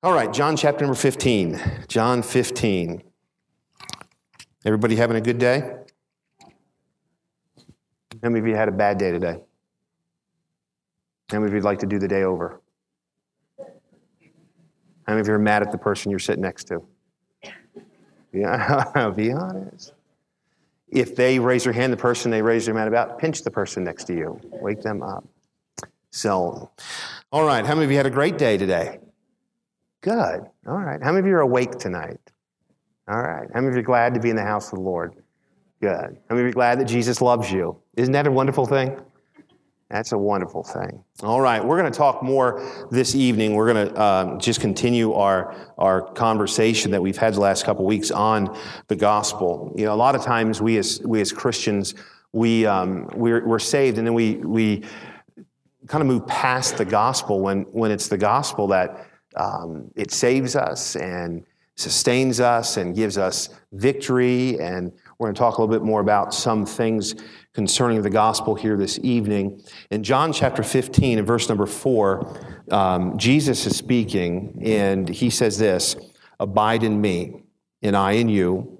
All right, John chapter number 15. John 15. Everybody having a good day? How many of you had a bad day today? How many of you would like to do the day over? How many of you are mad at the person you're sitting next to? Yeah, be honest. If they raise their hand, the person they raise their hand about, pinch the person next to you. Wake them up. So, all right, how many of you had a great day today? Good. All right. How many of you are awake tonight? All right. How many of you are glad to be in the house of the Lord? Good. How many of you are glad that Jesus loves you? Isn't that a wonderful thing? That's a wonderful thing. All right, we're going to talk more this evening. We're going to um, just continue our our conversation that we've had the last couple weeks on the gospel. You know, a lot of times we as we as Christians we um, we're, we're saved, and then we we kind of move past the gospel when when it's the gospel that um, it saves us and sustains us and gives us victory. And we're going to talk a little bit more about some things concerning the gospel here this evening. In John chapter 15 and verse number 4, um, Jesus is speaking, and he says this Abide in me, and I in you.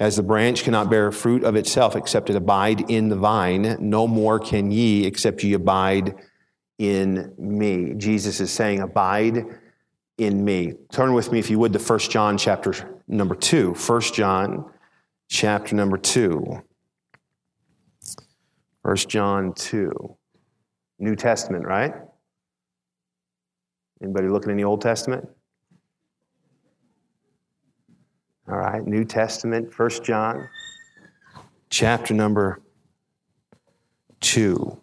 As the branch cannot bear fruit of itself except it abide in the vine, no more can ye except ye abide in me. Jesus is saying, Abide in me. Turn with me, if you would, to 1 John chapter number 2. 1 John chapter number 2. 1 John 2. New Testament, right? Anybody looking in the Old Testament? All right, New Testament, 1 John chapter number 2.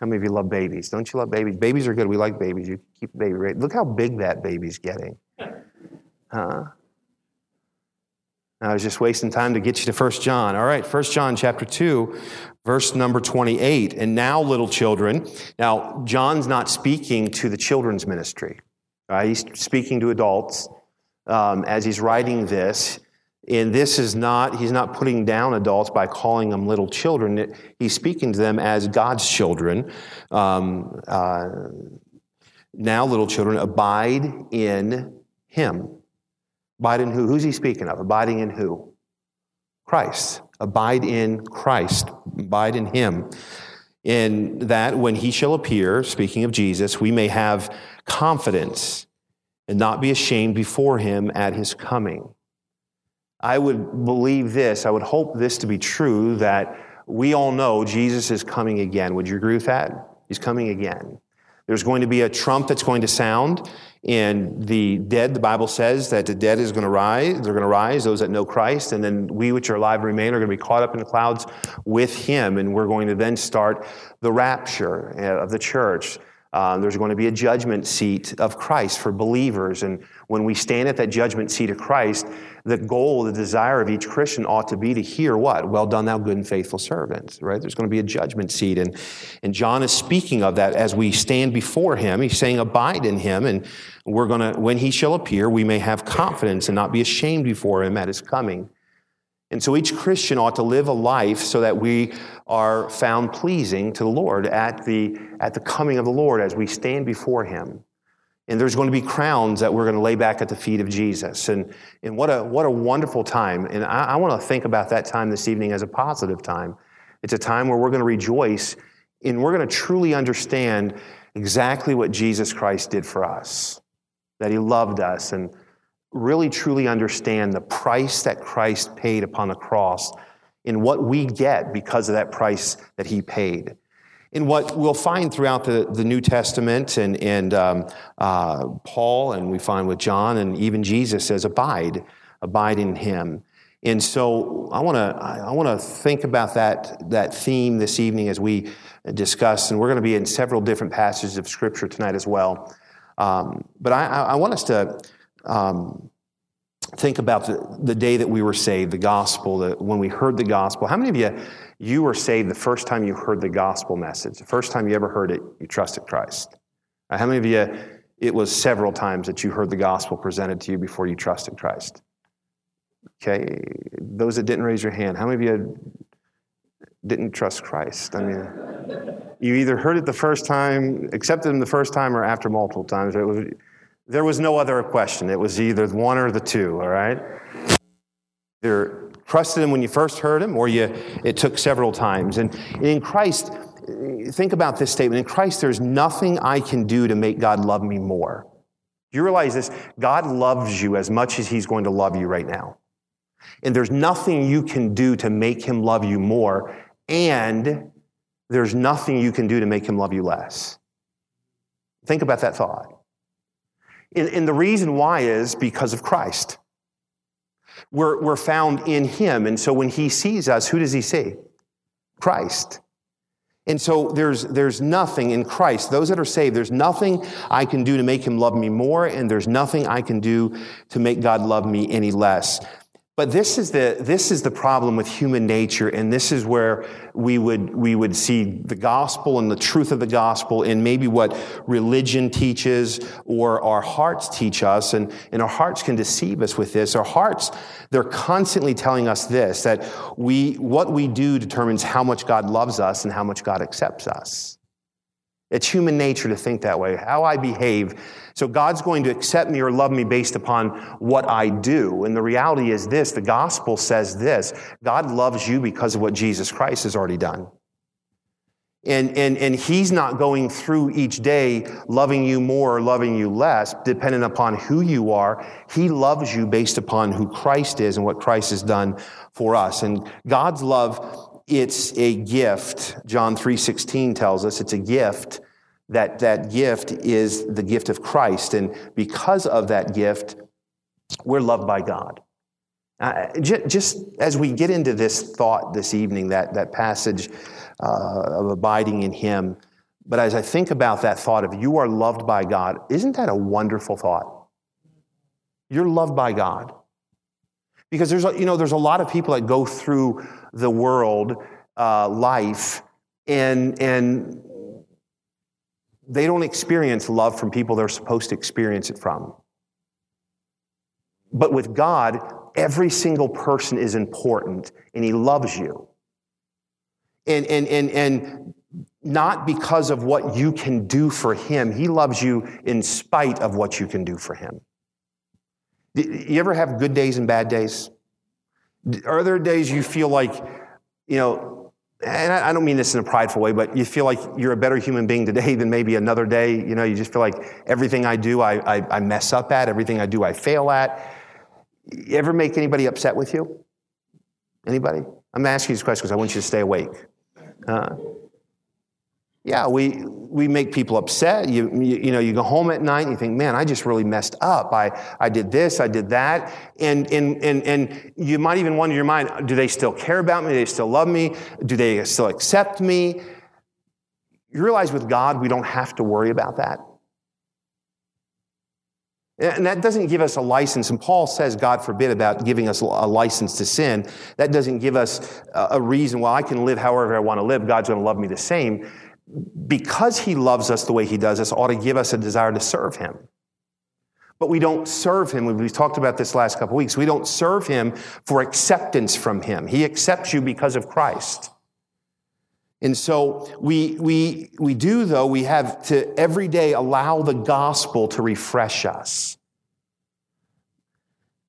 How many of you love babies? Don't you love babies? Babies are good. We like babies. You keep the baby right. Look how big that baby's getting. Huh? I was just wasting time to get you to 1 John. All right, 1 John chapter 2, verse number 28. And now, little children, now John's not speaking to the children's ministry. Right? He's speaking to adults um, as he's writing this. And this is not, he's not putting down adults by calling them little children. He's speaking to them as God's children. Um, uh, now, little children, abide in him. Abide in who? Who's he speaking of? Abiding in who? Christ. Abide in Christ. Abide in him. In that when he shall appear, speaking of Jesus, we may have confidence and not be ashamed before him at his coming. I would believe this, I would hope this to be true that we all know Jesus is coming again. Would you agree with that? He's coming again. There's going to be a trump that's going to sound, and the dead, the Bible says that the dead is going to rise. They're going to rise, those that know Christ, and then we which are alive and remain are going to be caught up in the clouds with Him, and we're going to then start the rapture uh, of the church. Um, there's going to be a judgment seat of Christ for believers. And when we stand at that judgment seat of Christ, the goal, the desire of each Christian ought to be to hear what? Well done, thou good and faithful servant, right? There's going to be a judgment seat. And, and John is speaking of that as we stand before him. He's saying, abide in him. And we're going to, when he shall appear, we may have confidence and not be ashamed before him at his coming. And so each Christian ought to live a life so that we are found pleasing to the Lord at the, at the coming of the Lord as we stand before Him. And there's going to be crowns that we're going to lay back at the feet of Jesus. And, and what, a, what a wonderful time. And I, I want to think about that time this evening as a positive time. It's a time where we're going to rejoice and we're going to truly understand exactly what Jesus Christ did for us that He loved us and really truly understand the price that Christ paid upon the cross and what we get because of that price that he paid. And what we'll find throughout the, the New Testament and, and um, uh, Paul, and we find with John, and even Jesus says, abide, abide in him. And so I want to I want to think about that that theme this evening as we discuss, and we're going to be in several different passages of Scripture tonight as well. Um, but I, I, want us to um, think about the, the day that we were saved, the gospel, the, when we heard the gospel. How many of you, you were saved the first time you heard the gospel message? The first time you ever heard it, you trusted Christ. How many of you, it was several times that you heard the gospel presented to you before you trusted Christ? Okay, those that didn't raise your hand, how many of you didn't trust Christ? I mean, you either heard it the first time, accepted him the first time, or after multiple times. It was, There was no other question. It was either one or the two, all right? Either trusted him when you first heard him, or you, it took several times. And in Christ, think about this statement. In Christ, there's nothing I can do to make God love me more. You realize this? God loves you as much as he's going to love you right now. And there's nothing you can do to make him love you more. And there's nothing you can do to make him love you less. Think about that thought. And, and the reason why is because of Christ. We're, we're found in him. And so when he sees us, who does he see? Christ. And so there's, there's nothing in Christ, those that are saved, there's nothing I can do to make him love me more, and there's nothing I can do to make God love me any less. But this is the, this is the problem with human nature, and this is where we would, we would see the gospel and the truth of the gospel in maybe what religion teaches or our hearts teach us, and, and our hearts can deceive us with this. Our hearts, they're constantly telling us this, that we, what we do determines how much God loves us and how much God accepts us. It's human nature to think that way. How I behave. So God's going to accept me or love me based upon what I do. And the reality is this the gospel says this God loves you because of what Jesus Christ has already done. And, and, and he's not going through each day loving you more or loving you less, dependent upon who you are. He loves you based upon who Christ is and what Christ has done for us. And God's love it's a gift. John 3:16 tells us it's a gift. That that gift is the gift of Christ and because of that gift we're loved by God. Uh, just as we get into this thought this evening, that, that passage uh, of abiding in Him, but as I think about that thought of you are loved by God, isn't that a wonderful thought? You're loved by God. Because there's, you know, there's a lot of people that go through the world uh, life and, and they don't experience love from people they're supposed to experience it from. But with God, every single person is important and He loves you. And, and, and, and not because of what you can do for Him, He loves you in spite of what you can do for Him. You ever have good days and bad days? Are there days you feel like, you know, and I don't mean this in a prideful way, but you feel like you're a better human being today than maybe another day. You know, you just feel like everything I do, I, I, I mess up at, everything I do, I fail at. You ever make anybody upset with you? Anybody? I'm asking these questions because I want you to stay awake. Uh, yeah, we, we make people upset. You, you, you, know, you go home at night and you think, man, I just really messed up. I, I did this, I did that. And, and, and, and you might even wonder in your mind, do they still care about me? Do they still love me? Do they still accept me? You realize with God, we don't have to worry about that. And that doesn't give us a license. And Paul says, God forbid, about giving us a license to sin. That doesn't give us a reason, well, I can live however I want to live. God's going to love me the same because he loves us the way he does us, ought to give us a desire to serve him. But we don't serve him. We've talked about this last couple weeks. We don't serve him for acceptance from him. He accepts you because of Christ. And so we, we, we do, though, we have to every day allow the gospel to refresh us.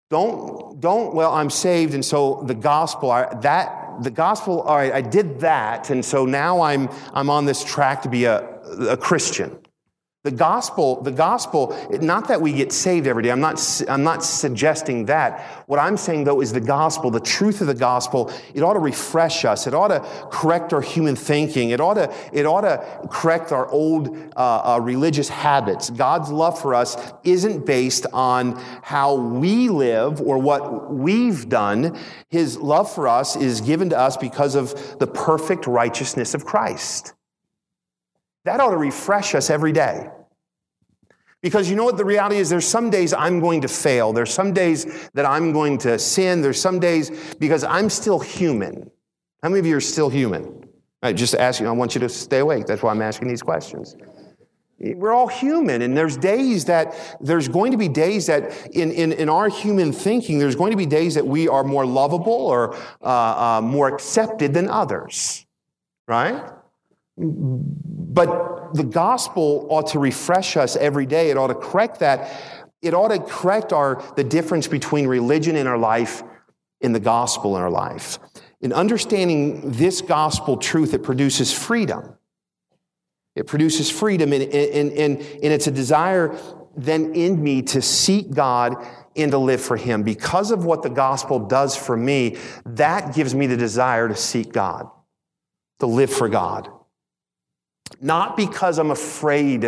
Don't, don't, well, I'm saved, and so the gospel, that the gospel, all right, I did that, and so now I'm, I'm on this track to be a, a Christian. The gospel, the gospel, not that we get saved every day. I'm not, I'm not suggesting that. What I'm saying though is the gospel, the truth of the gospel, it ought to refresh us. It ought to correct our human thinking. It ought to, it ought to correct our old uh, uh, religious habits. God's love for us isn't based on how we live or what we've done. His love for us is given to us because of the perfect righteousness of Christ. That ought to refresh us every day. Because you know what the reality is? There's some days I'm going to fail. There's some days that I'm going to sin. There's some days because I'm still human. How many of you are still human? I just ask you, I want you to stay awake. That's why I'm asking these questions. We're all human, and there's days that there's going to be days that in, in, in our human thinking, there's going to be days that we are more lovable or uh, uh, more accepted than others, right? But the gospel ought to refresh us every day. It ought to correct that. It ought to correct our, the difference between religion in our life and the gospel in our life. In understanding this gospel truth, it produces freedom. It produces freedom, and, and, and, and it's a desire then in me to seek God and to live for Him. Because of what the gospel does for me, that gives me the desire to seek God, to live for God. Not because I'm afraid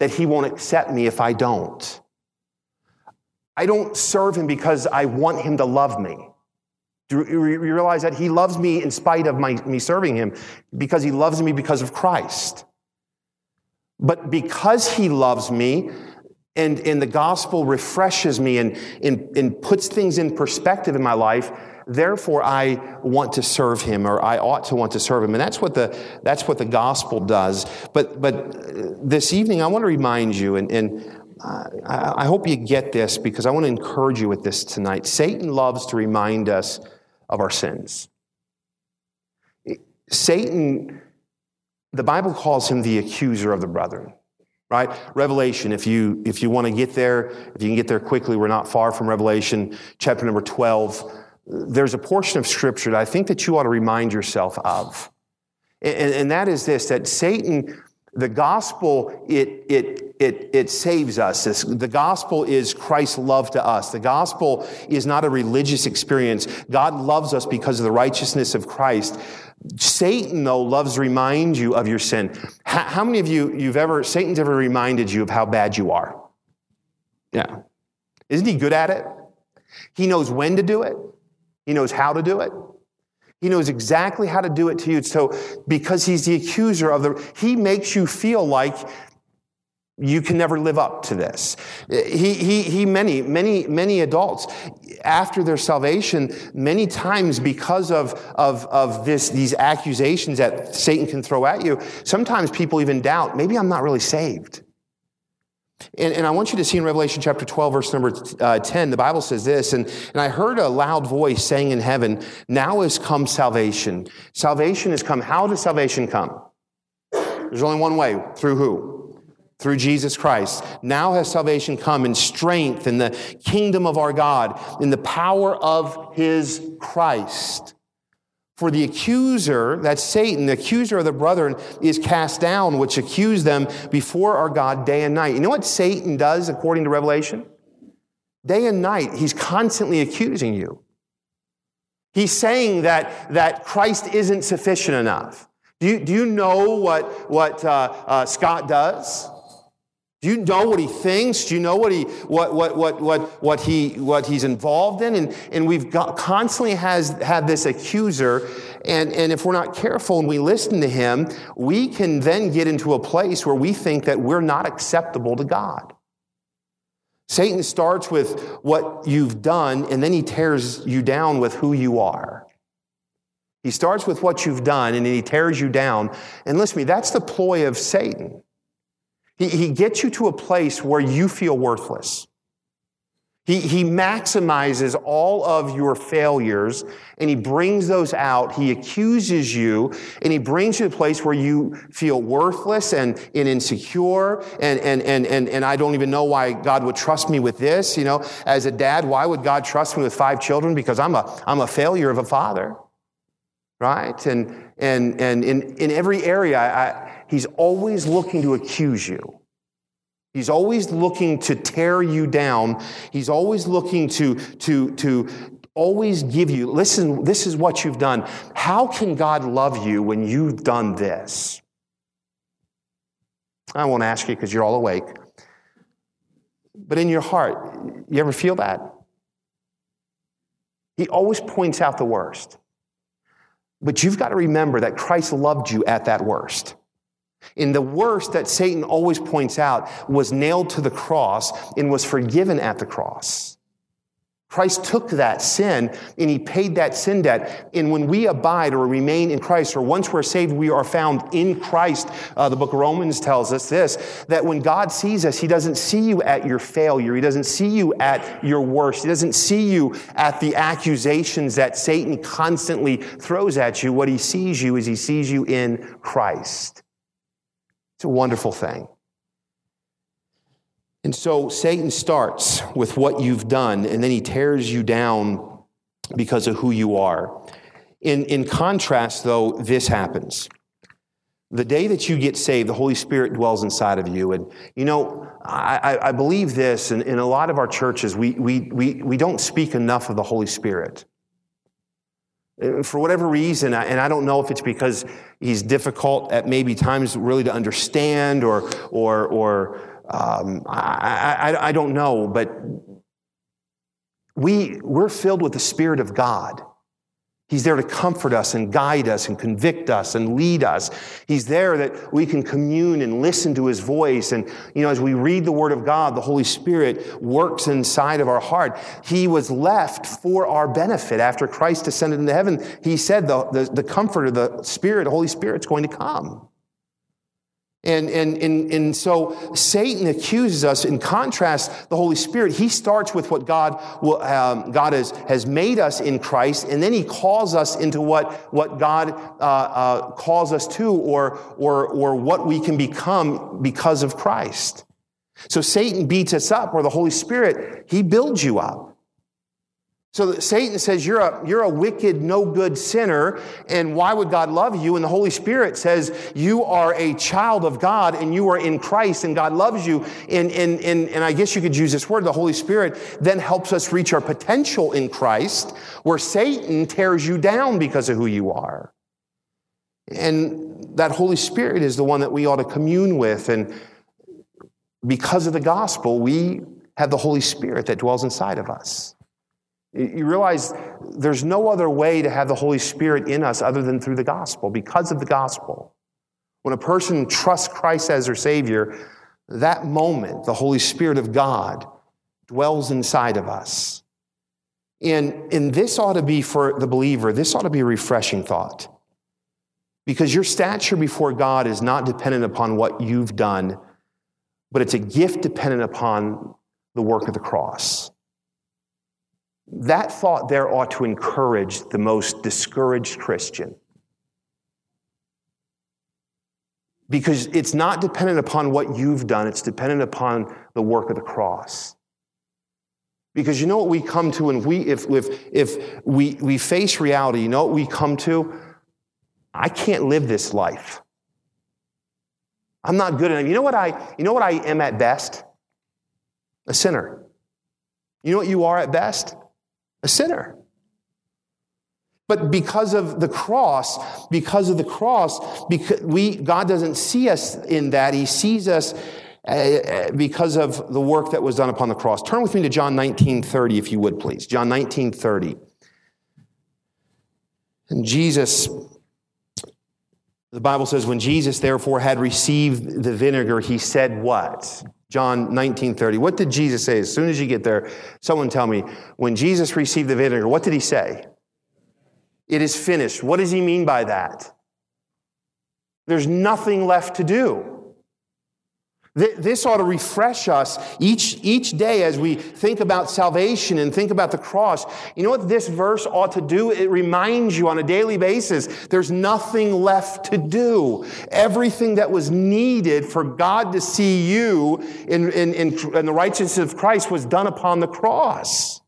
that He won't accept me if I don't. I don't serve Him because I want Him to love me. Do you realize that He loves me in spite of my, me serving Him because He loves me because of Christ? But because He loves me, and, and the gospel refreshes me and, and, and puts things in perspective in my life, therefore I want to serve him or I ought to want to serve him. And that's what the, that's what the gospel does. But, but uh, this evening, I want to remind you, and, and uh, I, I hope you get this because I want to encourage you with this tonight. Satan loves to remind us of our sins. Satan, the Bible calls him the accuser of the brethren right revelation if you if you want to get there if you can get there quickly we're not far from revelation chapter number 12 there's a portion of scripture that i think that you ought to remind yourself of and, and that is this that satan the gospel it it it, it saves us the gospel is christ's love to us the gospel is not a religious experience god loves us because of the righteousness of christ Satan, though, loves to remind you of your sin. How, how many of you, you've ever, Satan's ever reminded you of how bad you are? Yeah. Isn't he good at it? He knows when to do it. He knows how to do it. He knows exactly how to do it to you. So, because he's the accuser of the, he makes you feel like you can never live up to this. He, he, he, many, many, many adults, after their salvation, many times because of, of, of this, these accusations that Satan can throw at you, sometimes people even doubt, maybe I'm not really saved. And, and I want you to see in Revelation chapter 12, verse number uh, 10, the Bible says this, and, and I heard a loud voice saying in heaven, Now has come salvation. Salvation has come. How does salvation come? There's only one way. Through who? through Jesus Christ. Now has salvation come in strength in the kingdom of our God, in the power of his Christ. For the accuser, that's Satan, the accuser of the brethren, is cast down, which accuse them before our God day and night. You know what Satan does according to Revelation? Day and night, he's constantly accusing you. He's saying that, that Christ isn't sufficient enough. Do you, do you know what, what uh, uh, Scott does? Do you know what he thinks? Do you know what he what what what what what he what he's involved in? And and we've got, constantly has had this accuser, and and if we're not careful and we listen to him, we can then get into a place where we think that we're not acceptable to God. Satan starts with what you've done, and then he tears you down with who you are. He starts with what you've done, and then he tears you down. And listen to me, that's the ploy of Satan. He, he gets you to a place where you feel worthless. He, he maximizes all of your failures and he brings those out. He accuses you and he brings you to a place where you feel worthless and, and insecure and, and, and, and, and I don't even know why God would trust me with this. You know, as a dad, why would God trust me with five children? Because I'm a, I'm a failure of a father. Right? And, and, and in, in every area, I, he's always looking to accuse you. He's always looking to tear you down. He's always looking to, to, to always give you, listen, this is what you've done. How can God love you when you've done this? I won't ask you because you're all awake. But in your heart, you ever feel that? He always points out the worst. But you've got to remember that Christ loved you at that worst. And the worst that Satan always points out was nailed to the cross and was forgiven at the cross. Christ took that sin and he paid that sin debt. And when we abide or remain in Christ, or once we're saved, we are found in Christ. Uh, the book of Romans tells us this that when God sees us, he doesn't see you at your failure. He doesn't see you at your worst. He doesn't see you at the accusations that Satan constantly throws at you. What he sees you is he sees you in Christ. It's a wonderful thing. And so Satan starts with what you've done, and then he tears you down because of who you are. In, in contrast, though, this happens. The day that you get saved, the Holy Spirit dwells inside of you. And, you know, I, I believe this, and in a lot of our churches, we, we, we, we don't speak enough of the Holy Spirit. Uh, for whatever reason, and I don't know if it's because he's difficult at maybe times really to understand or, or, or um, I, I, I don't know, but we, we're filled with the Spirit of God. He's there to comfort us and guide us and convict us and lead us. He's there that we can commune and listen to his voice. And, you know, as we read the word of God, the Holy Spirit works inside of our heart. He was left for our benefit. After Christ ascended into heaven, he said the, the, the comforter, the Spirit, the Holy Spirit's going to come. And, and, and, and so Satan accuses us. In contrast, the Holy Spirit, he starts with what God, will, um, God has, has made us in Christ, and then he calls us into what, what God uh, uh, calls us to or, or, or what we can become because of Christ. So Satan beats us up, or the Holy Spirit, he builds you up. So Satan says you're a, you're a wicked, no good sinner, and why would God love you? And the Holy Spirit says you are a child of God and you are in Christ and God loves you. And, and, and, and I guess you could use this word, the Holy Spirit then helps us reach our potential in Christ, where Satan tears you down because of who you are. And that Holy Spirit is the one that we ought to commune with. And because of the gospel, we have the Holy Spirit that dwells inside of us. You realize there's no other way to have the Holy Spirit in us other than through the gospel, because of the gospel. When a person trusts Christ as their Savior, that moment, the Holy Spirit of God dwells inside of us. And, and this ought to be for the believer, this ought to be a refreshing thought. Because your stature before God is not dependent upon what you've done, but it's a gift dependent upon the work of the cross. That thought there ought to encourage the most discouraged Christian. Because it's not dependent upon what you've done, it's dependent upon the work of the cross. Because you know what we come to, and we, if, if, if we, we face reality, you know what we come to? I can't live this life. I'm not good enough. You know what I, you know what I am at best? A sinner. You know what you are at best? A sinner. But because of the cross, because of the cross, because we, God doesn't see us in that. He sees us uh, because of the work that was done upon the cross. Turn with me to John 19 30, if you would, please. John 19 30. And Jesus, the Bible says, when Jesus therefore had received the vinegar, he said, What? John 19 30. What did Jesus say? As soon as you get there, someone tell me, when Jesus received the vinegar, what did he say? It is finished. What does he mean by that? There's nothing left to do. This ought to refresh us each, each day as we think about salvation and think about the cross. You know what this verse ought to do? It reminds you on a daily basis there's nothing left to do. Everything that was needed for God to see you in, in, in, in the righteousness of Christ was done upon the cross.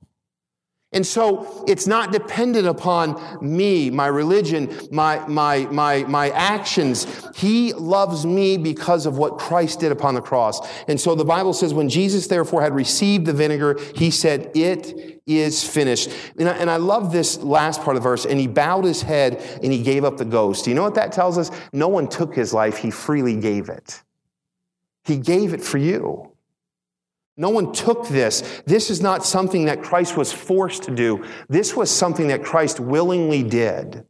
And so it's not dependent upon me, my religion, my, my, my, my actions. He loves me because of what Christ did upon the cross. And so the Bible says, when Jesus therefore had received the vinegar, he said, It is finished. And I, and I love this last part of the verse. And he bowed his head and he gave up the ghost. You know what that tells us? No one took his life, he freely gave it. He gave it for you. No one took this. This is not something that Christ was forced to do. This was something that Christ willingly did.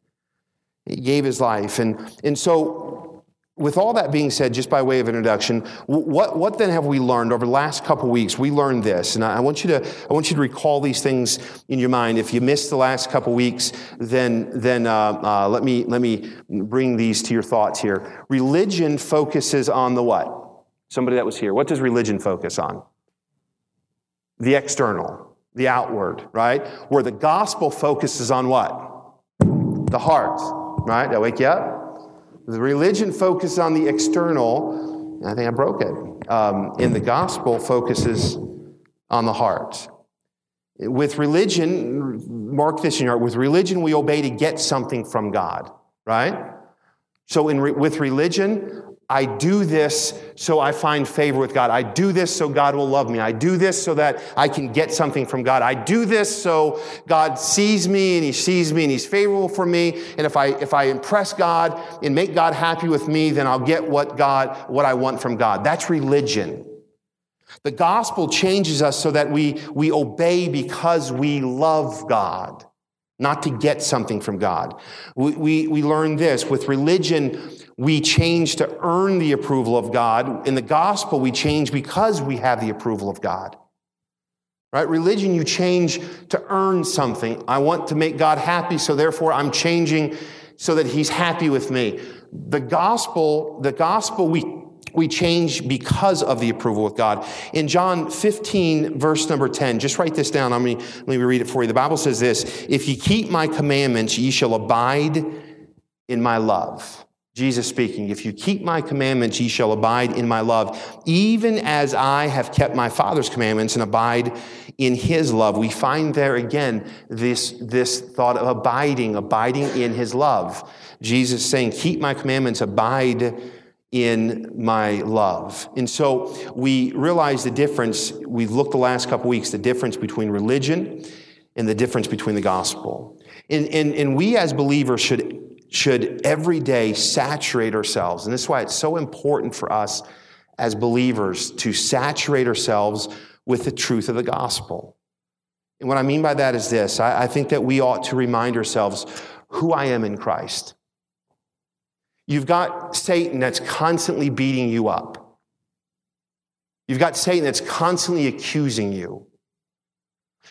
He gave his life. And, and so, with all that being said, just by way of introduction, what, what then have we learned over the last couple weeks? We learned this, and I want you to I want you to recall these things in your mind. If you missed the last couple weeks, then then uh, uh, let me let me bring these to your thoughts here. Religion focuses on the what? Somebody that was here. What does religion focus on? The external, the outward, right? Where the gospel focuses on what? The heart, right? That wake you up? The religion focuses on the external. I think I broke it. Um, and the gospel focuses on the heart. With religion, mark this in your heart, with religion we obey to get something from God, right? So in re- with religion, I do this so I find favor with God. I do this so God will love me. I do this so that I can get something from God. I do this so God sees me and he sees me and he's favorable for me. And if I, if I impress God and make God happy with me, then I'll get what God, what I want from God. That's religion. The gospel changes us so that we, we obey because we love God, not to get something from God. We, we, we learn this with religion we change to earn the approval of God. In the gospel, we change because we have the approval of God. Right? Religion, you change to earn something. I want to make God happy, so therefore I'm changing so that He's happy with me. The gospel, the gospel, we, we change because of the approval of God. In John 15, verse number 10, just write this down. Let me, let me read it for you. The Bible says this If ye keep my commandments, ye shall abide in my love. Jesus speaking, if you keep my commandments, ye shall abide in my love, even as I have kept my Father's commandments and abide in his love. We find there again this, this thought of abiding, abiding in his love. Jesus saying, keep my commandments, abide in my love. And so we realize the difference. We've looked the last couple weeks, the difference between religion and the difference between the gospel. And, and, and we as believers should should every day saturate ourselves. And this is why it's so important for us as believers to saturate ourselves with the truth of the gospel. And what I mean by that is this I, I think that we ought to remind ourselves who I am in Christ. You've got Satan that's constantly beating you up. You've got Satan that's constantly accusing you.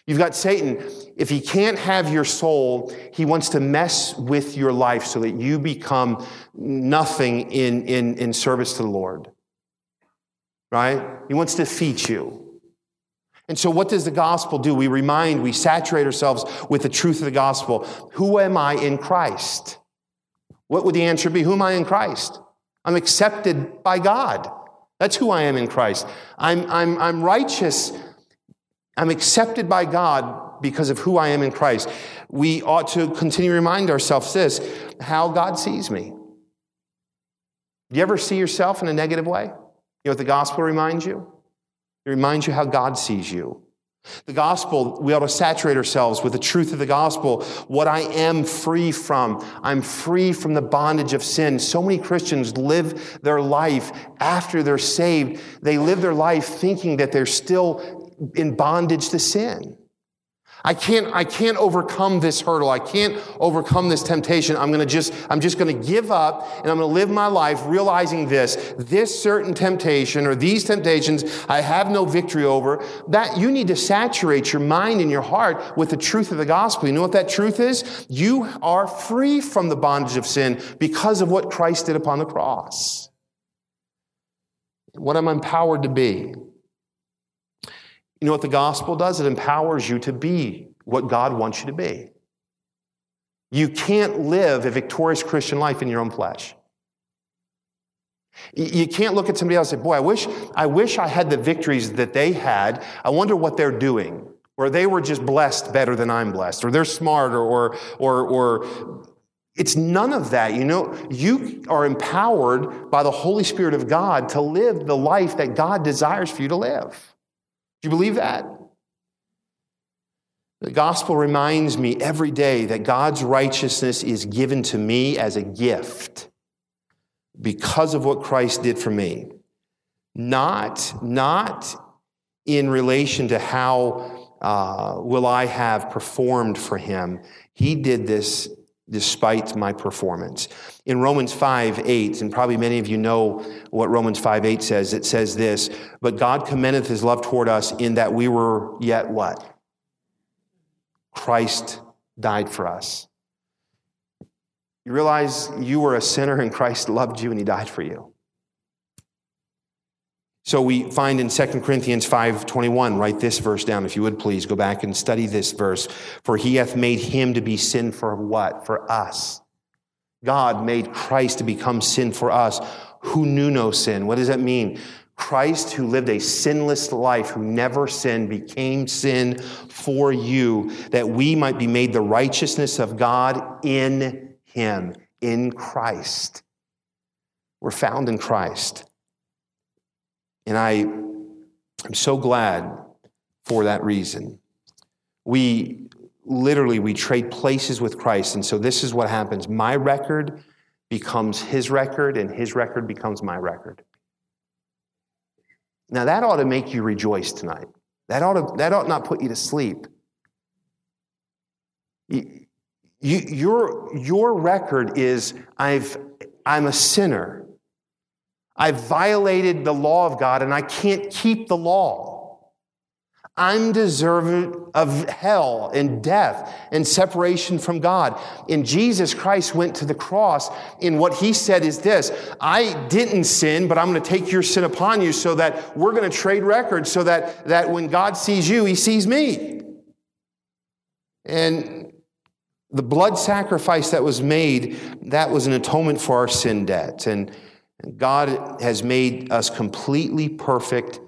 You've got Satan. If he can't have your soul, he wants to mess with your life so that you become nothing in, in, in service to the Lord. Right? He wants to defeat you. And so, what does the gospel do? We remind, we saturate ourselves with the truth of the gospel. Who am I in Christ? What would the answer be? Who am I in Christ? I'm accepted by God. That's who I am in Christ. I'm, I'm, I'm righteous I'm accepted by God because of who I am in Christ. We ought to continue to remind ourselves this how God sees me. Do you ever see yourself in a negative way? You know what the gospel reminds you? It reminds you how God sees you. The gospel, we ought to saturate ourselves with the truth of the gospel, what I am free from. I'm free from the bondage of sin. So many Christians live their life after they're saved. They live their life thinking that they're still in bondage to sin. I can't, I can't overcome this hurdle. I can't overcome this temptation. I'm to just, I'm just to give up and I'm to live my life realizing this, this certain temptation or these temptations I have no victory over. That you need to saturate your mind and your heart with the truth of the gospel. You know what that truth is? You are free from the bondage of sin because of what Christ did upon the cross. What I'm empowered to be. You know what the gospel does? It empowers you to be what God wants you to be. You can't live a victorious Christian life in your own flesh. You can't look at somebody else and say, Boy, I wish, I wish I had the victories that they had. I wonder what they're doing. Or they were just blessed better than I'm blessed, or they're smarter, or, or, or it's none of that. You know, you are empowered by the Holy Spirit of God to live the life that God desires for you to live. You believe that? The gospel reminds me every day that God's righteousness is given to me as a gift because of what Christ did for me. Not, not in relation to how uh, will I have performed for him. He did this despite my performance. In Romans 5 8, and probably many of you know what Romans 5 8 says, it says this, but God commendeth his love toward us in that we were yet what? Christ died for us. You realize you were a sinner and Christ loved you and he died for you. So we find in 2 Corinthians 5:21, write this verse down if you would please go back and study this verse. For he hath made him to be sin for what? For us. God made Christ to become sin for us who knew no sin. What does that mean? Christ, who lived a sinless life, who never sinned, became sin for you, that we might be made the righteousness of God in Him, in Christ. We're found in Christ. And I, I'm so glad for that reason. We literally we trade places with Christ. And so this is what happens. My record becomes his record, and his record becomes my record. Now that ought to make you rejoice tonight. That ought, to, that ought not put you to sleep. You, you, your, your record is I've, I'm a sinner. I've violated the law of God and I can't keep the law. I'm deserving of hell and death and separation from God. And Jesus Christ went to the cross, and what he said is this I didn't sin, but I'm going to take your sin upon you so that we're going to trade records so that, that when God sees you, he sees me. And the blood sacrifice that was made, that was an atonement for our sin debt. And God has made us completely perfect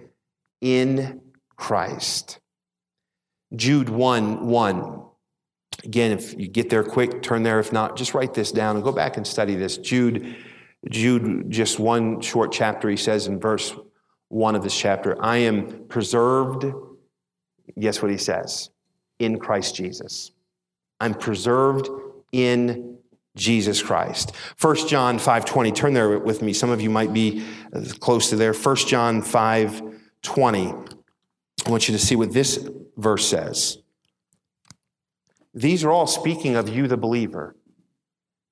in Christ. Jude 1 1. Again, if you get there quick, turn there. If not, just write this down and go back and study this. Jude, Jude, just one short chapter, he says in verse 1 of this chapter, I am preserved. Guess what he says? In Christ Jesus. I'm preserved in Jesus Christ. 1 John 5:20. Turn there with me. Some of you might be close to there. 1 John 5:20. I want you to see what this verse says. These are all speaking of you, the believer.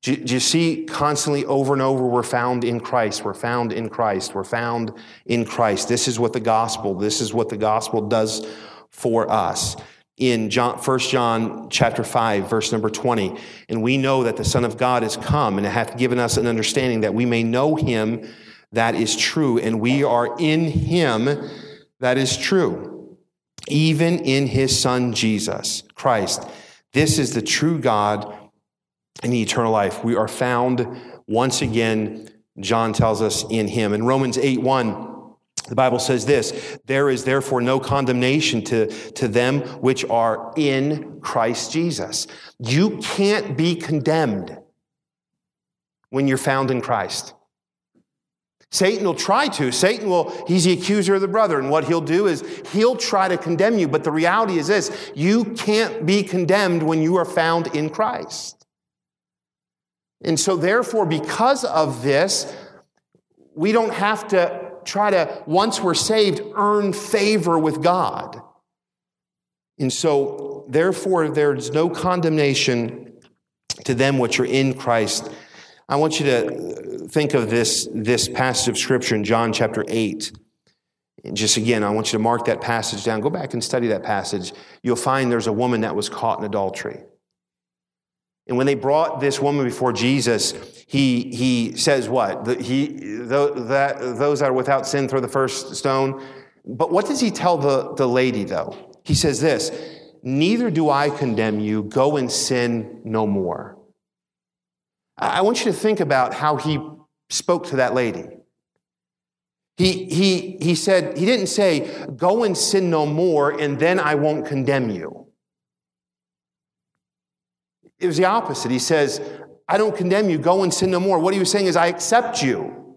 Do, do you see constantly over and over, we're found in Christ, we're found in Christ, we're found in Christ. This is what the gospel, this is what the gospel does for us. In John, 1 John chapter 5, verse number 20, and we know that the Son of God has come and hath given us an understanding that we may know him that is true, and we are in him that is true even in his son Jesus Christ. This is the true God and the eternal life. We are found once again, John tells us, in him. In Romans 8 1, the Bible says this There is therefore no condemnation to, to them which are in Christ Jesus. You can't be condemned when you're found in Christ. Satan will try to. Satan will, he's the accuser of the brother. And what he'll do is he'll try to condemn you. But the reality is this you can't be condemned when you are found in Christ. And so, therefore, because of this, we don't have to try to, once we're saved, earn favor with God. And so, therefore, there's no condemnation to them which are in Christ I want you to uh, think of this, this passage of Scripture in John chapter 8. And just again, I want you to mark that passage down. Go back and study that passage. You'll find there's a woman that was caught in adultery. And when they brought this woman before Jesus, he, he says what? The, he, the, that, those that are without sin throw the first stone. But what does he tell the, the lady, though? He says this Neither do I condemn you. Go and sin no more. I want you to think about how he spoke to that lady. He, he, he said, he didn't say, go and sin no more, and then I won't condemn you. It was the opposite. He says, I don't condemn you, go and sin no more. What he was saying is, I accept you.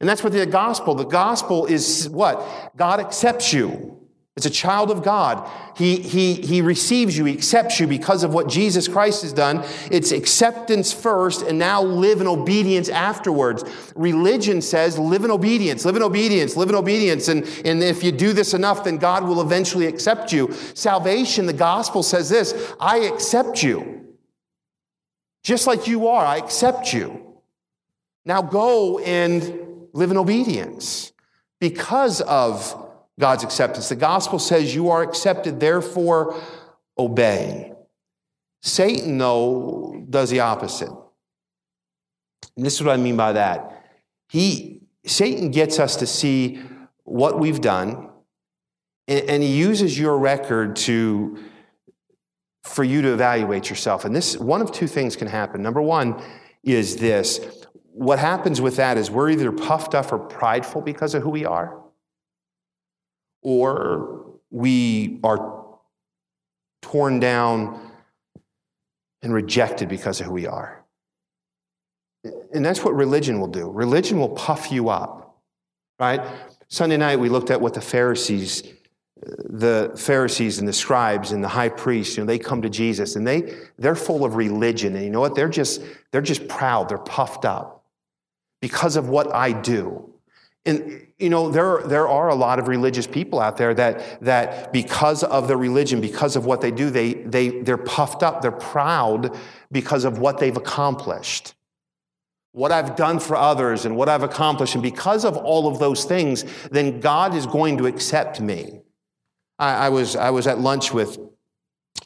And that's what the gospel, the gospel is what? God accepts you. As a child of God, he, he, he receives you, he accepts you because of what Jesus Christ has done. It's acceptance first and now live in obedience afterwards. Religion says live in obedience, live in obedience, live in obedience. And, and if you do this enough, then God will eventually accept you. Salvation, the gospel says this I accept you. Just like you are, I accept you. Now go and live in obedience because of God's acceptance. The gospel says you are accepted, therefore obey. Satan, though, does the opposite. And this is what I mean by that. He, Satan gets us to see what we've done, and, and he uses your record to, for you to evaluate yourself. And this, one of two things can happen. Number one, is this. What happens with that is we're either puffed up or prideful because of who we are, or we are torn down and rejected because of who we are. And that's what religion will do. Religion will puff you up, right? Sunday night, we looked at what the Pharisees, the Pharisees and the scribes and the high priests, you know, they come to Jesus and they, they're full of religion. And you know what? They're just, they're just proud. They're puffed up because of what I do. And you know, there, there are a lot of religious people out there that, that because of their religion, because of what they do, they, they, they're puffed up, they're proud because of what they've accomplished. What I've done for others and what I've accomplished. And because of all of those things, then God is going to accept me. I, I was, I was at lunch with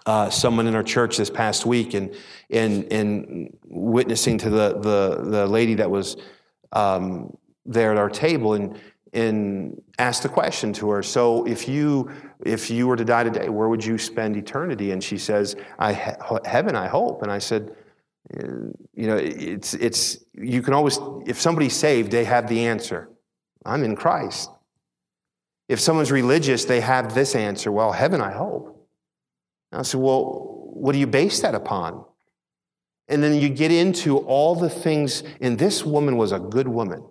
uh, someone in our church this past week and, and, and witnessing to the, the, the lady that was um, there at our table and, and asked a question to her. So if you, if you were to die today, where would you spend eternity? And she says, I, heaven, I hope. And I said, you know, it's, it's, you can always, if somebody's saved, they have the answer. I'm in Christ. If someone's religious, they have this answer. Well, heaven, I hope. And I said, well, what do you base that upon? And then you get into all the things, and this woman was a good woman.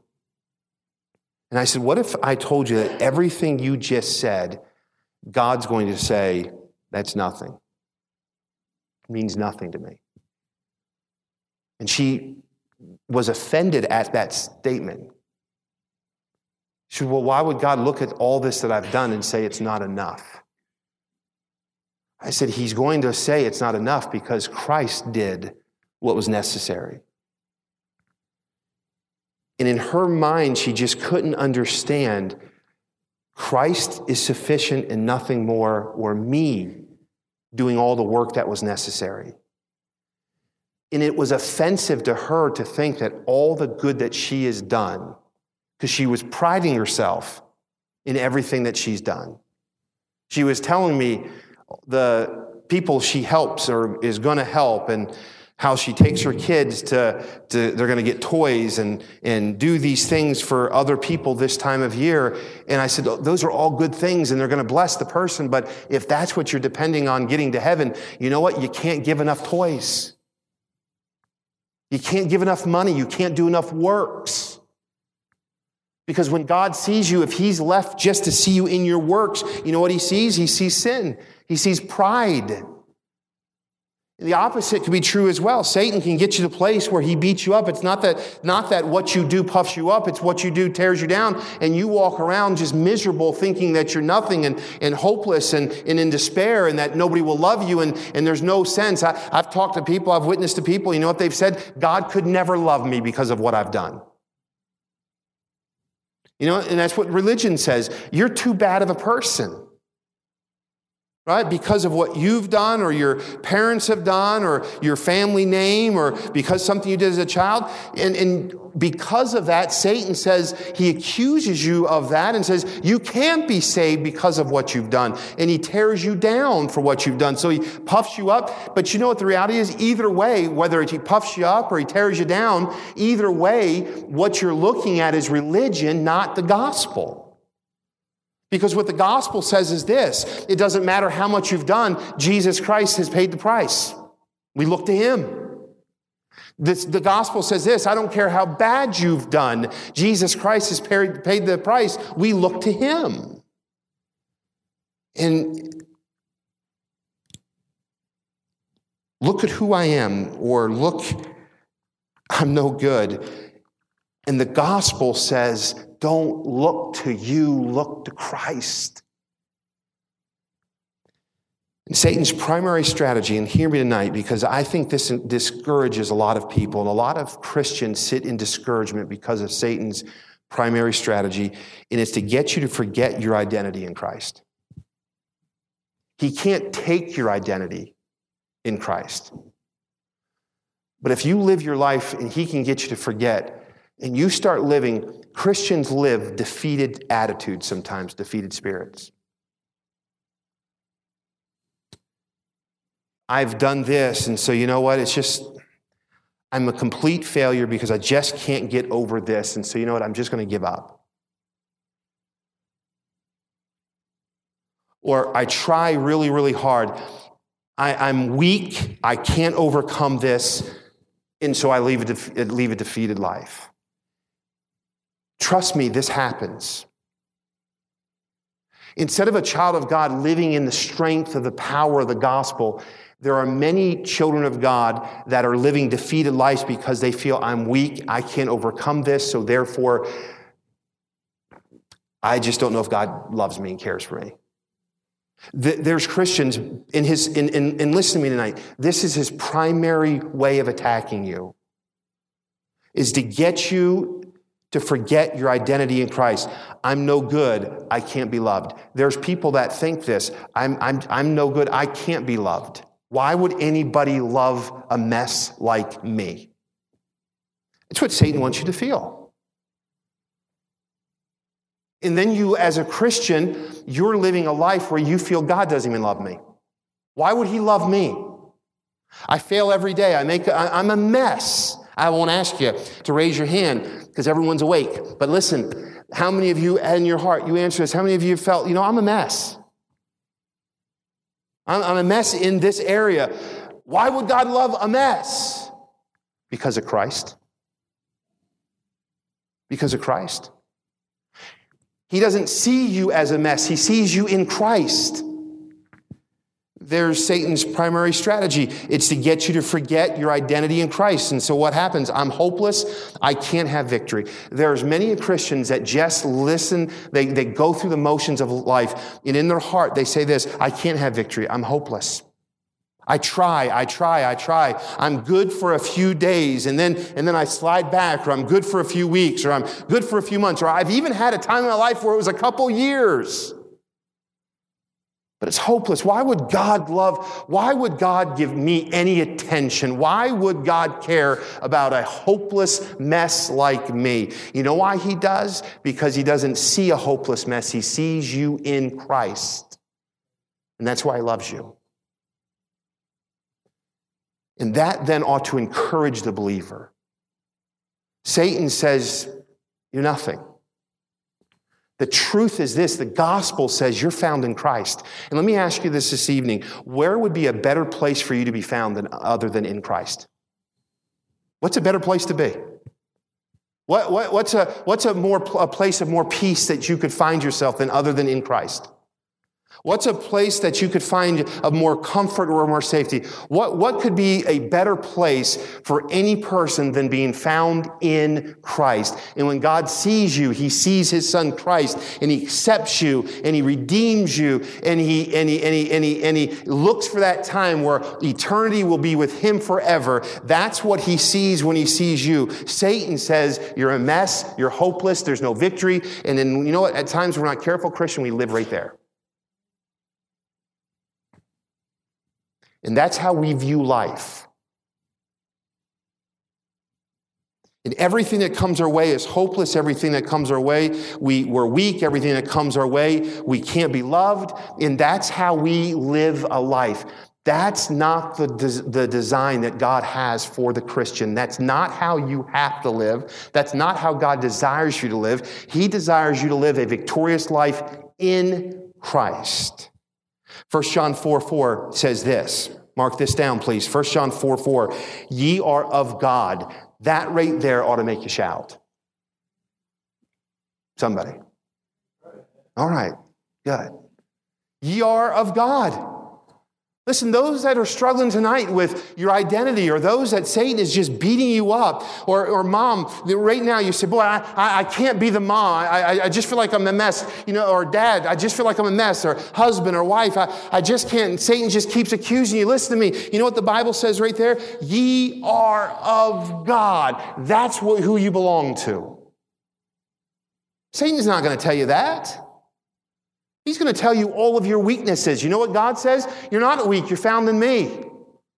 And I said, What if I told you that everything you just said, God's going to say, That's nothing? It means nothing to me. And she was offended at that statement. She said, Well, why would God look at all this that I've done and say it's not enough? I said, He's going to say it's not enough because Christ did what was necessary. And in her mind, she just couldn't understand Christ is sufficient and nothing more, or me doing all the work that was necessary. And it was offensive to her to think that all the good that she has done, because she was priding herself in everything that she's done. She was telling me the people she helps or is going to help, and how she takes her kids to, to they're going to get toys and, and do these things for other people this time of year. And I said, oh, those are all good things and they're going to bless the person. But if that's what you're depending on getting to heaven, you know what? You can't give enough toys. You can't give enough money. You can't do enough works. Because when God sees you, if He's left just to see you in your works, you know what He sees? He sees sin. He sees pride. The opposite can be true as well. Satan can get you to a place where he beats you up. It's not that, not that what you do puffs you up, it's what you do tears you down, and you walk around just miserable, thinking that you're nothing and, and hopeless and, and in despair and that nobody will love you and, and there's no sense. I, I've talked to people, I've witnessed to people, you know what they've said? God could never love me because of what I've done. You know, and that's what religion says. You're too bad of a person right? Because of what you've done or your parents have done or your family name or because something you did as a child. And, and because of that, Satan says, he accuses you of that and says, you can't be saved because of what you've done. And he tears you down for what you've done. So he puffs you up. But you know what the reality is? Either way, whether he puffs you up or he tears you down, either way, what you're looking at is religion, not the gospel. Because what the gospel says is this it doesn't matter how much you've done, Jesus Christ has paid the price. We look to him. This, the gospel says this I don't care how bad you've done, Jesus Christ has paid, paid the price. We look to him. And look at who I am, or look, I'm no good. And the gospel says, don't look to you, look to Christ. And Satan's primary strategy, and hear me tonight because I think this discourages a lot of people, and a lot of Christians sit in discouragement because of Satan's primary strategy, and it's to get you to forget your identity in Christ. He can't take your identity in Christ. But if you live your life and he can get you to forget, and you start living, Christians live defeated attitudes sometimes, defeated spirits. I've done this, and so you know what? It's just, I'm a complete failure because I just can't get over this. And so, you know what? I'm just going to give up. Or I try really, really hard. I, am weak. I can't overcome this. And so I leave a, leave a defeated life. Trust me, this happens. Instead of a child of God living in the strength of the power of the gospel, there are many children of God that are living defeated lives because they feel I'm weak, I can't overcome this, so therefore, I just don't know if God loves me and cares for me. There's Christians in his, in, in, in listen to me tonight. This is his primary way of attacking you, is to get you to forget your identity in Christ. I'm no good. I can't be loved. There's people that think this. I'm, I'm, I'm no good. I can't be loved. Why would anybody love a mess like me? It's what Satan wants you to feel. And then you, as a Christian, you're living a life where you feel God doesn't even love me. Why would he love me? I fail every day. I make, I'm a mess. I won't ask you to raise your hand because everyone's awake. But listen, how many of you in your heart, you answer this, how many of you felt, you know, I'm a mess? I'm, I'm a mess in this area. Why would God love a mess? Because of Christ. Because of Christ. He doesn't see you as a mess, He sees you in Christ. There's Satan's primary strategy. It's to get you to forget your identity in Christ. And so what happens? I'm hopeless. I can't have victory. There's many Christians that just listen. They, they go through the motions of life. And in their heart, they say this, I can't have victory. I'm hopeless. I try, I try, I try. I'm good for a few days and then, and then I slide back or I'm good for a few weeks or I'm good for a few months or I've even had a time in my life where it was a couple years. But it's hopeless. Why would God love? Why would God give me any attention? Why would God care about a hopeless mess like me? You know why He does? Because He doesn't see a hopeless mess. He sees you in Christ. And that's why He loves you. And that then ought to encourage the believer. Satan says, You're nothing. The truth is this the gospel says you're found in Christ. And let me ask you this this evening where would be a better place for you to be found than, other than in Christ? What's a better place to be? What, what, what's a, what's a, more, a place of more peace that you could find yourself than other than in Christ? What's a place that you could find of more comfort or more safety? What, what could be a better place for any person than being found in Christ? And when God sees you, He sees His Son Christ, and He accepts you, and He redeems you, and He, and He, and He, and He, and he looks for that time where eternity will be with Him forever. That's what He sees when He sees you. Satan says, You're a mess, you're hopeless, there's no victory. And then, you know what? At times we're not careful, Christian, we live right there. And that's how we view life. And everything that comes our way is hopeless. Everything that comes our way, we, we're weak. Everything that comes our way, we can't be loved. And that's how we live a life. That's not the, the design that God has for the Christian. That's not how you have to live. That's not how God desires you to live. He desires you to live a victorious life in Christ. 1 John 4 4 says this. Mark this down, please. 1 John 4 4. Ye are of God. That right there ought to make you shout. Somebody. All right, good. Ye are of God. Listen, those that are struggling tonight with your identity, or those that Satan is just beating you up, or, or mom, right now you say, Boy, I, I, can't be the mom. I, I just feel like I'm a mess. You know, or dad, I just feel like I'm a mess. Or husband or wife, I, I just can't. Satan just keeps accusing you. Listen to me. You know what the Bible says right there? Ye are of God. That's what, who you belong to. Satan's not going to tell you that. He's going to tell you all of your weaknesses. You know what God says? You're not weak, you're found in me,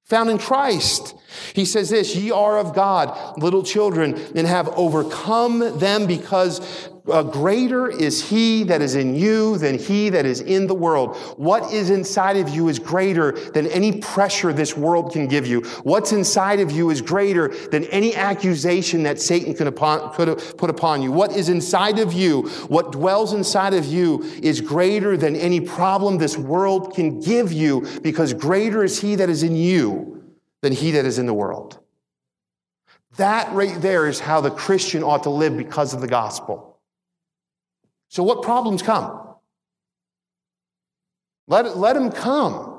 found in Christ. He says this Ye are of God, little children, and have overcome them because uh, greater is he that is in you than he that is in the world. What is inside of you is greater than any pressure this world can give you. What's inside of you is greater than any accusation that Satan can upon, could put upon you. What is inside of you, what dwells inside of you, is greater than any problem this world can give you because greater is he that is in you than he that is in the world. That right there is how the Christian ought to live because of the gospel. So, what problems come? Let, let them come.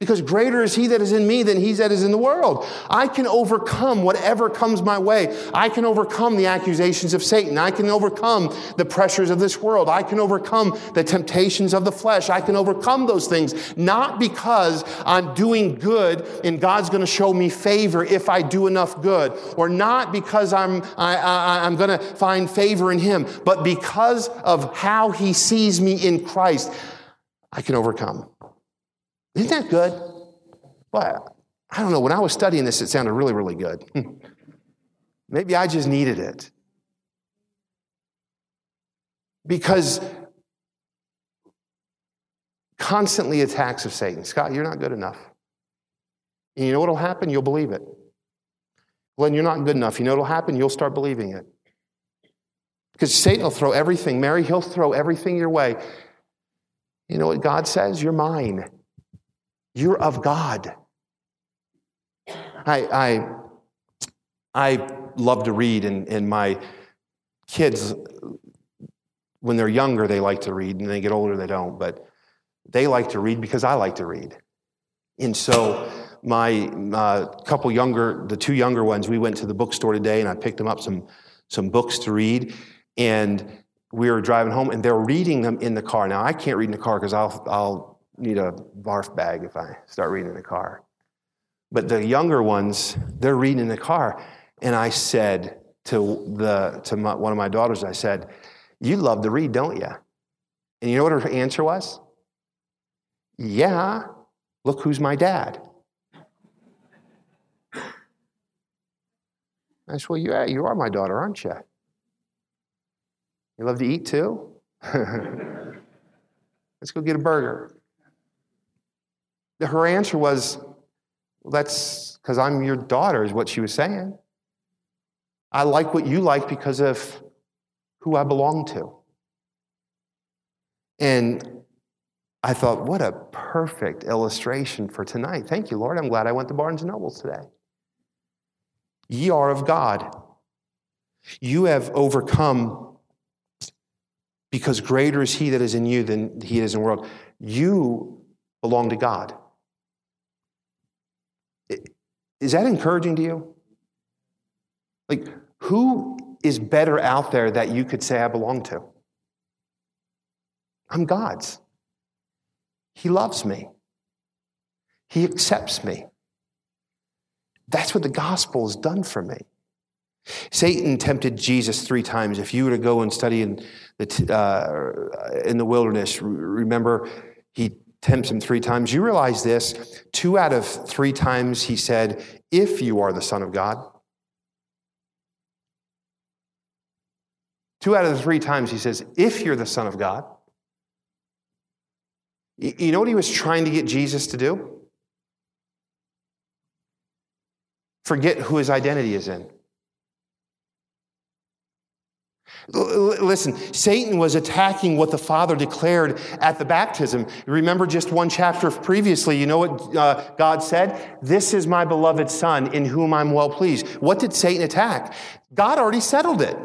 Because greater is he that is in me than he that is in the world. I can overcome whatever comes my way. I can overcome the accusations of Satan. I can overcome the pressures of this world. I can overcome the temptations of the flesh. I can overcome those things, not because I'm doing good and God's going to show me favor if I do enough good, or not because I'm, I, I, I'm going to find favor in him, but because of how he sees me in Christ, I can overcome. Isn't that good? Well, I don't know. When I was studying this, it sounded really, really good. Maybe I just needed it. Because constantly attacks of Satan. Scott, you're not good enough. And you know what'll happen? You'll believe it. When you're not good enough, you know what'll happen? You'll start believing it. Because Satan will throw everything, Mary, he'll throw everything your way. You know what God says? You're mine. You're of God. I, I, I love to read, and, and my kids, when they're younger, they like to read, and they get older, they don't. But they like to read because I like to read. And so, my uh, couple younger, the two younger ones, we went to the bookstore today, and I picked them up some some books to read, and we were driving home, and they're reading them in the car. Now, I can't read in the car because I'll I'll need a barf bag if I start reading in the car. But the younger ones, they're reading in the car. And I said to, the, to my, one of my daughters, I said, You love to read, don't you? And you know what her answer was? Yeah, look who's my dad. I said, Well, yeah, you are my daughter, aren't you? You love to eat too? Let's go get a burger her answer was, that's because I'm your daughter, is what she was saying. I like what you like because of who I belong to. And I thought, what a perfect illustration for tonight. Thank you, Lord. I'm glad I went to Barnes and Nobles today. Ye are of God. You have overcome because greater is he that is in you than he is in the world. You belong to God. Is that encouraging to you? Like, who is better out there that you could say I belong to? I'm God's. He loves me, He accepts me. That's what the gospel has done for me. Satan tempted Jesus three times. If you were to go and study in the, uh, in the wilderness, remember he tempts him three times. You realize this? Two out of three times he said, If you are the Son of God. Two out of the three times he says, If you're the Son of God. You know what he was trying to get Jesus to do? Forget who his identity is in. Listen, Satan was attacking what the Father declared at the baptism. Remember just one chapter previously, you know what uh, God said? This is my beloved Son in whom I'm well pleased. What did Satan attack? God already settled it.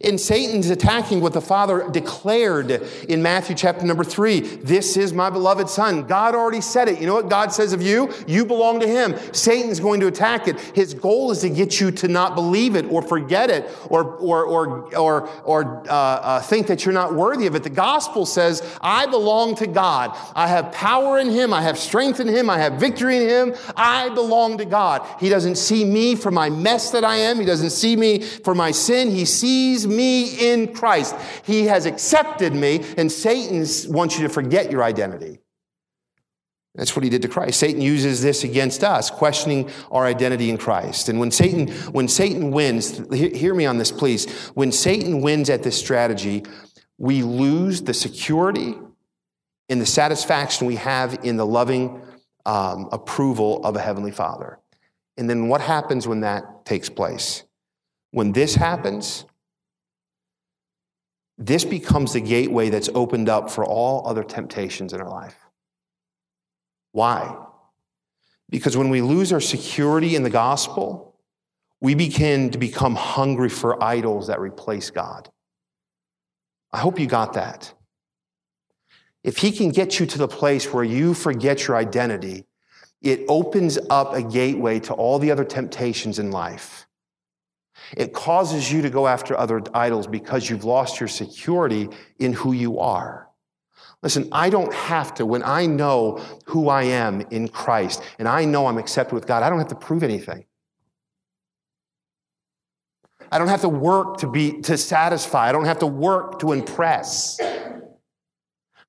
And Satan's attacking what the Father declared in Matthew chapter number three. This is my beloved Son. God already said it. You know what God says of you? You belong to Him. Satan's going to attack it. His goal is to get you to not believe it or forget it or, or, or, or, or uh, uh, think that you're not worthy of it. The gospel says, I belong to God. I have power in Him. I have strength in Him. I have victory in Him. I belong to God. He doesn't see me for my mess that I am. He doesn't see me for my sin. He sees sees me in Christ. He has accepted me, and Satan wants you to forget your identity. That's what he did to Christ. Satan uses this against us, questioning our identity in Christ. And when Satan, when Satan wins, hear me on this, please. When Satan wins at this strategy, we lose the security and the satisfaction we have in the loving um, approval of a heavenly Father. And then what happens when that takes place? When this happens, this becomes the gateway that's opened up for all other temptations in our life. Why? Because when we lose our security in the gospel, we begin to become hungry for idols that replace God. I hope you got that. If he can get you to the place where you forget your identity, it opens up a gateway to all the other temptations in life. It causes you to go after other idols because you've lost your security in who you are. Listen, I don't have to, when I know who I am in Christ and I know I'm accepted with God, I don't have to prove anything. I don't have to work to be to satisfy. I don't have to work to impress.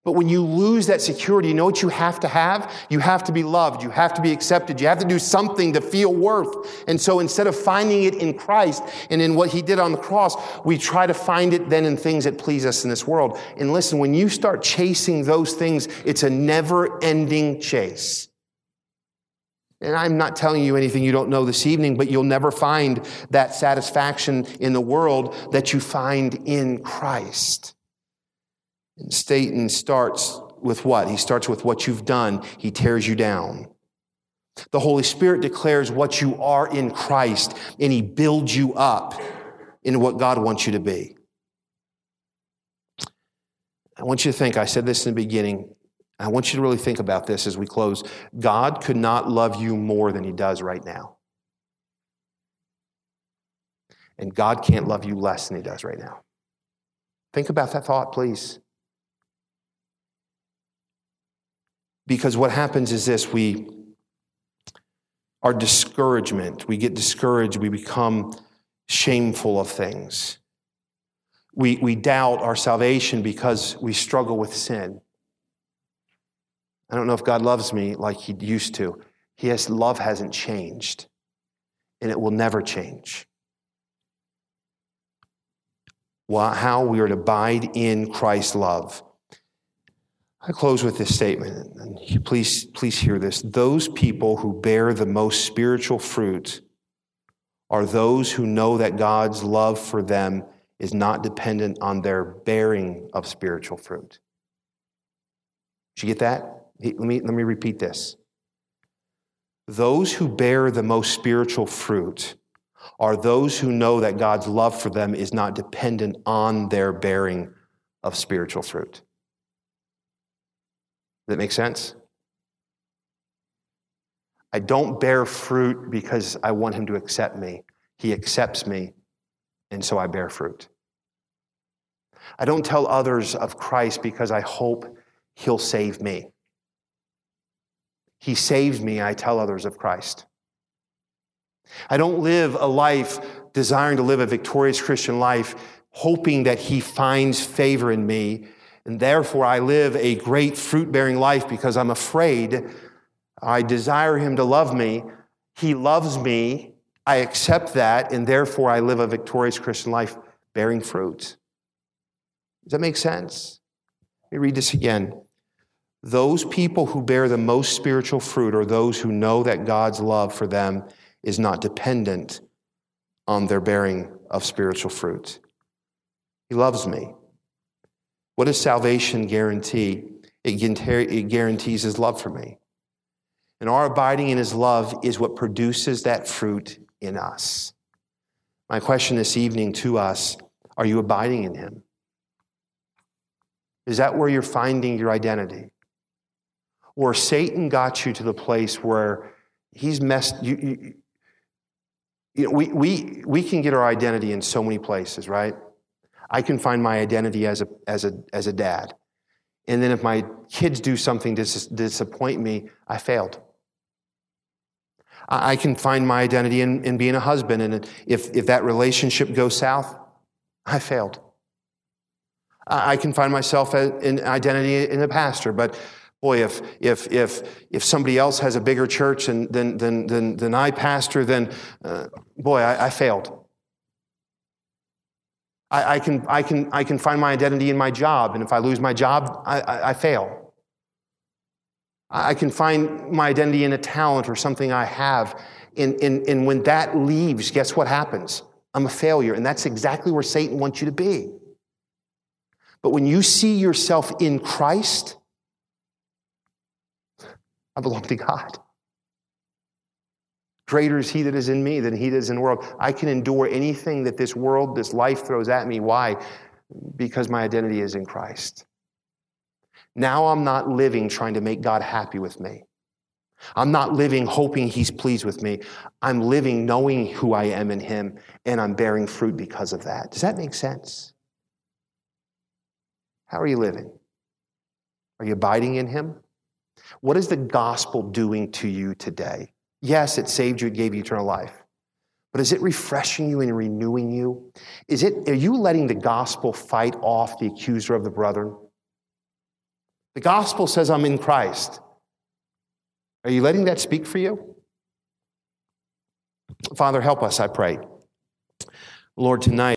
But when you lose that security, you know what you have to have? You have to be loved. You have to be accepted. You have to do something to feel worth. And so instead of finding it in Christ and in what he did on the cross, we try to find it then in things that please us in this world. And listen, when you start chasing those things, it's a never ending chase. And I'm not telling you anything you don't know this evening, but you'll never find that satisfaction in the world that you find in Christ. And Satan starts with what? He starts with what you've done, he tears you down. The Holy Spirit declares what you are in Christ, and he builds you up into what God wants you to be. I want you to think, I said this in the beginning. I want you to really think about this as we close. God could not love you more than he does right now. And God can't love you less than he does right now. Think about that thought, please. Because what happens is this we, our discouragement, we get discouraged, we become shameful of things. We, we doubt our salvation because we struggle with sin. I don't know if God loves me like He used to. His love hasn't changed, and it will never change. Well, how we are to abide in Christ's love. I close with this statement, and please, please hear this. Those people who bear the most spiritual fruit are those who know that God's love for them is not dependent on their bearing of spiritual fruit. Did you get that? Let me, let me repeat this. Those who bear the most spiritual fruit are those who know that God's love for them is not dependent on their bearing of spiritual fruit that make sense? I don't bear fruit because I want him to accept me. He accepts me, and so I bear fruit. I don't tell others of Christ because I hope he'll save me. He saves me, I tell others of Christ. I don't live a life desiring to live a victorious Christian life, hoping that he finds favor in me and therefore, I live a great fruit bearing life because I'm afraid. I desire Him to love me. He loves me. I accept that. And therefore, I live a victorious Christian life bearing fruit. Does that make sense? Let me read this again. Those people who bear the most spiritual fruit are those who know that God's love for them is not dependent on their bearing of spiritual fruit. He loves me. What does salvation guarantee? It guarantees his love for me. And our abiding in his love is what produces that fruit in us. My question this evening to us are you abiding in him? Is that where you're finding your identity? Or Satan got you to the place where he's messed you, you, you know, we, we, we can get our identity in so many places, right? I can find my identity as a, as a, as a dad. And then if my kids do something to disappoint me, I failed. I can find my identity in, in being a husband. And if, if that relationship goes south, I failed. I can find myself in identity in a pastor, but, Boy, if, if, if, if somebody else has a bigger church than, than, than, than, than I pastor, then uh, boy, I, I failed. I, I, can, I, can, I can find my identity in my job, and if I lose my job, I, I, I fail. I can find my identity in a talent or something I have. And, and, and when that leaves, guess what happens? I'm a failure. And that's exactly where Satan wants you to be. But when you see yourself in Christ, I belong to God. Greater is he that is in me than he that is in the world. I can endure anything that this world, this life throws at me. Why? Because my identity is in Christ. Now I'm not living trying to make God happy with me. I'm not living hoping he's pleased with me. I'm living knowing who I am in him, and I'm bearing fruit because of that. Does that make sense? How are you living? Are you abiding in him? What is the gospel doing to you today? Yes, it saved you, it gave you eternal life. But is it refreshing you and renewing you? Is it, are you letting the gospel fight off the accuser of the brethren? The gospel says, I'm in Christ. Are you letting that speak for you? Father, help us, I pray. Lord, tonight.